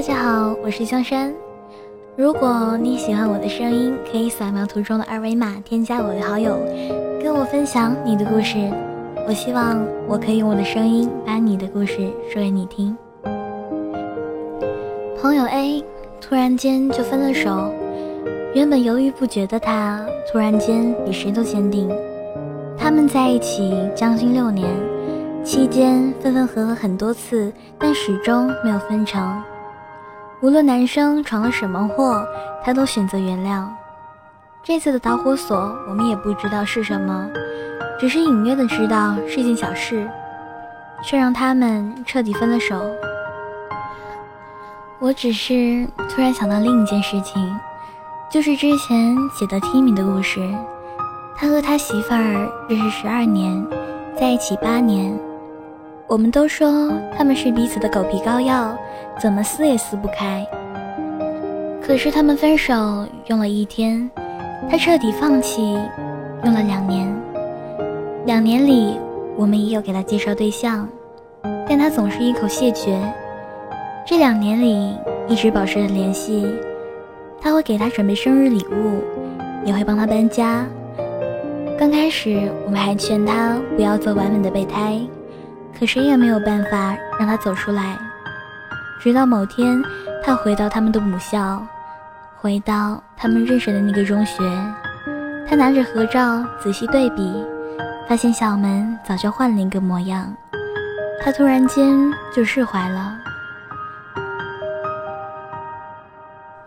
大家好，我是香山。如果你喜欢我的声音，可以扫描图中的二维码添加我为好友，跟我分享你的故事。我希望我可以用我的声音把你的故事说给你听。朋友 A 突然间就分了手，原本犹豫不决的他，突然间比谁都坚定。他们在一起将近六年，期间分分合合很多次，但始终没有分成。无论男生闯了什么祸，他都选择原谅。这次的导火索，我们也不知道是什么，只是隐约的知道是件小事，却让他们彻底分了手。我只是突然想到另一件事情，就是之前写的 Timmy 的故事。他和他媳妇儿认识十二年，在一起八年。我们都说他们是彼此的狗皮膏药，怎么撕也撕不开。可是他们分手用了一天，他彻底放弃用了两年。两年里，我们也有给他介绍对象，但他总是一口谢绝。这两年里一直保持着联系，他会给他准备生日礼物，也会帮他搬家。刚开始，我们还劝他不要做完美的备胎，可谁也没有办法让他走出来。直到某天，他回到他们的母校，回到他们认识的那个中学，他拿着合照仔细对比，发现校门早就换了一个模样。他突然间就释怀了。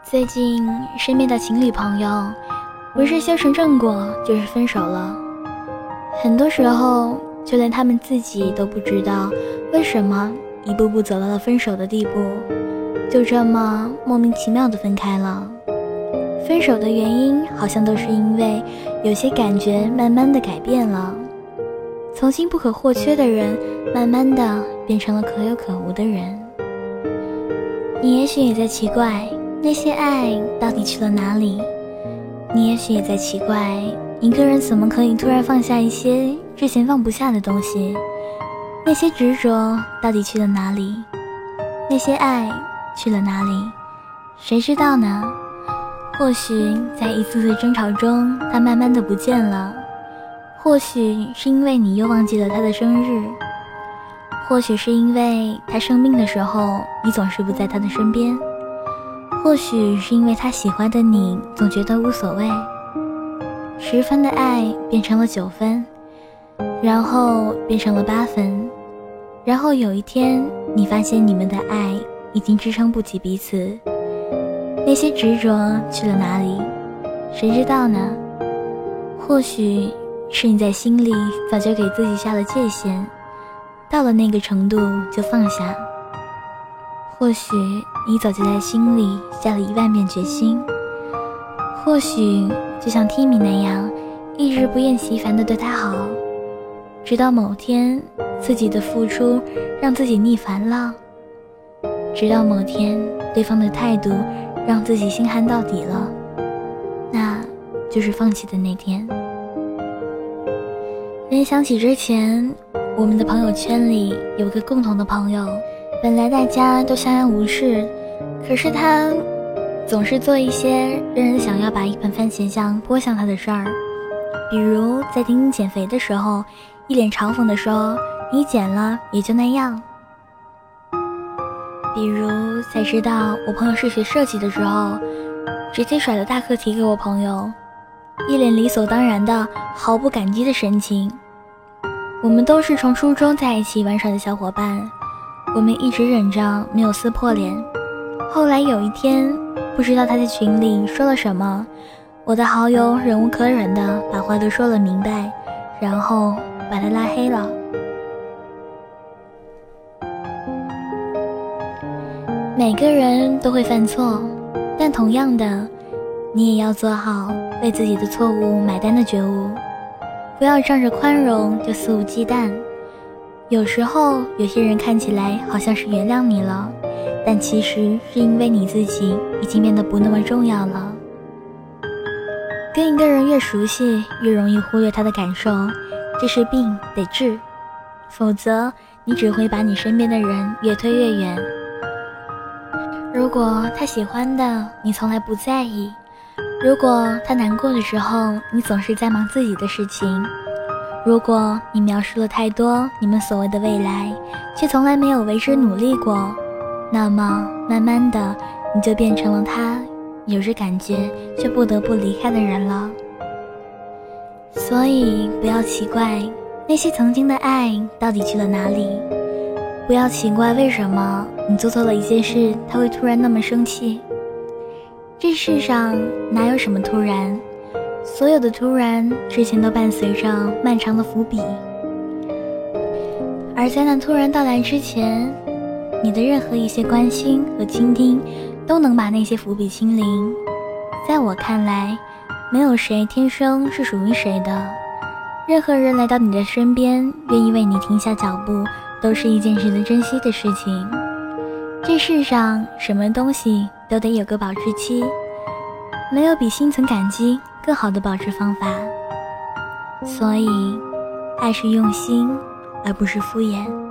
最近身边的情侣朋友。不是修成正果，就是分手了。很多时候，就连他们自己都不知道为什么一步步走到了分手的地步，就这么莫名其妙的分开了。分手的原因好像都是因为有些感觉慢慢的改变了，曾经不可或缺的人，慢慢的变成了可有可无的人。你也许也在奇怪，那些爱到底去了哪里？你也许也在奇怪，一个人怎么可以突然放下一些之前放不下的东西？那些执着到底去了哪里？那些爱去了哪里？谁知道呢？或许在一次次争吵中，他慢慢的不见了；或许是因为你又忘记了他的生日；或许是因为他生病的时候，你总是不在他的身边。或许是因为他喜欢的你总觉得无所谓，十分的爱变成了九分，然后变成了八分，然后有一天你发现你们的爱已经支撑不起彼此，那些执着去了哪里？谁知道呢？或许是你在心里早就给自己下了界限，到了那个程度就放下。或许你早就在心里下了一万遍决心，或许就像 Timmy 那样，一直不厌其烦地对他好，直到某天自己的付出让自己腻烦了，直到某天对方的态度让自己心寒到底了，那就是放弃的那天。联想起之前我们的朋友圈里有个共同的朋友。本来大家都相安无事，可是他总是做一些让人想要把一盆番茄酱泼向他的事儿，比如在丁丁减肥的时候，一脸嘲讽地说：“你减了也就那样。”比如在知道我朋友是学设计的时候，直接甩了大课题给我朋友，一脸理所当然的毫不感激的神情。我们都是从初中在一起玩耍的小伙伴。我们一直忍着没有撕破脸，后来有一天，不知道他在群里说了什么，我的好友忍无可忍的把话都说了明白，然后把他拉黑了。每个人都会犯错，但同样的，你也要做好为自己的错误买单的觉悟，不要仗着宽容就肆无忌惮。有时候，有些人看起来好像是原谅你了，但其实是因为你自己已经变得不那么重要了。跟一个人越熟悉，越容易忽略他的感受，这是病，得治，否则你只会把你身边的人越推越远。如果他喜欢的你从来不在意，如果他难过的时候你总是在忙自己的事情，如果你描述了太多你们所谓的未来，却从来没有为之努力过，那么慢慢的你就变成了他有着感觉却不得不离开的人了。所以不要奇怪那些曾经的爱到底去了哪里。不要奇怪，为什么你做错了一件事，他会突然那么生气？这世上哪有什么突然，所有的突然之前都伴随着漫长的伏笔。而在那突然到来之前，你的任何一些关心和倾听，都能把那些伏笔清零。在我看来，没有谁天生是属于谁的，任何人来到你的身边，愿意为你停下脚步。都是一件值得珍惜的事情。这世上什么东西都得有个保质期，没有比心存感激更好的保持方法。所以，爱是用心，而不是敷衍。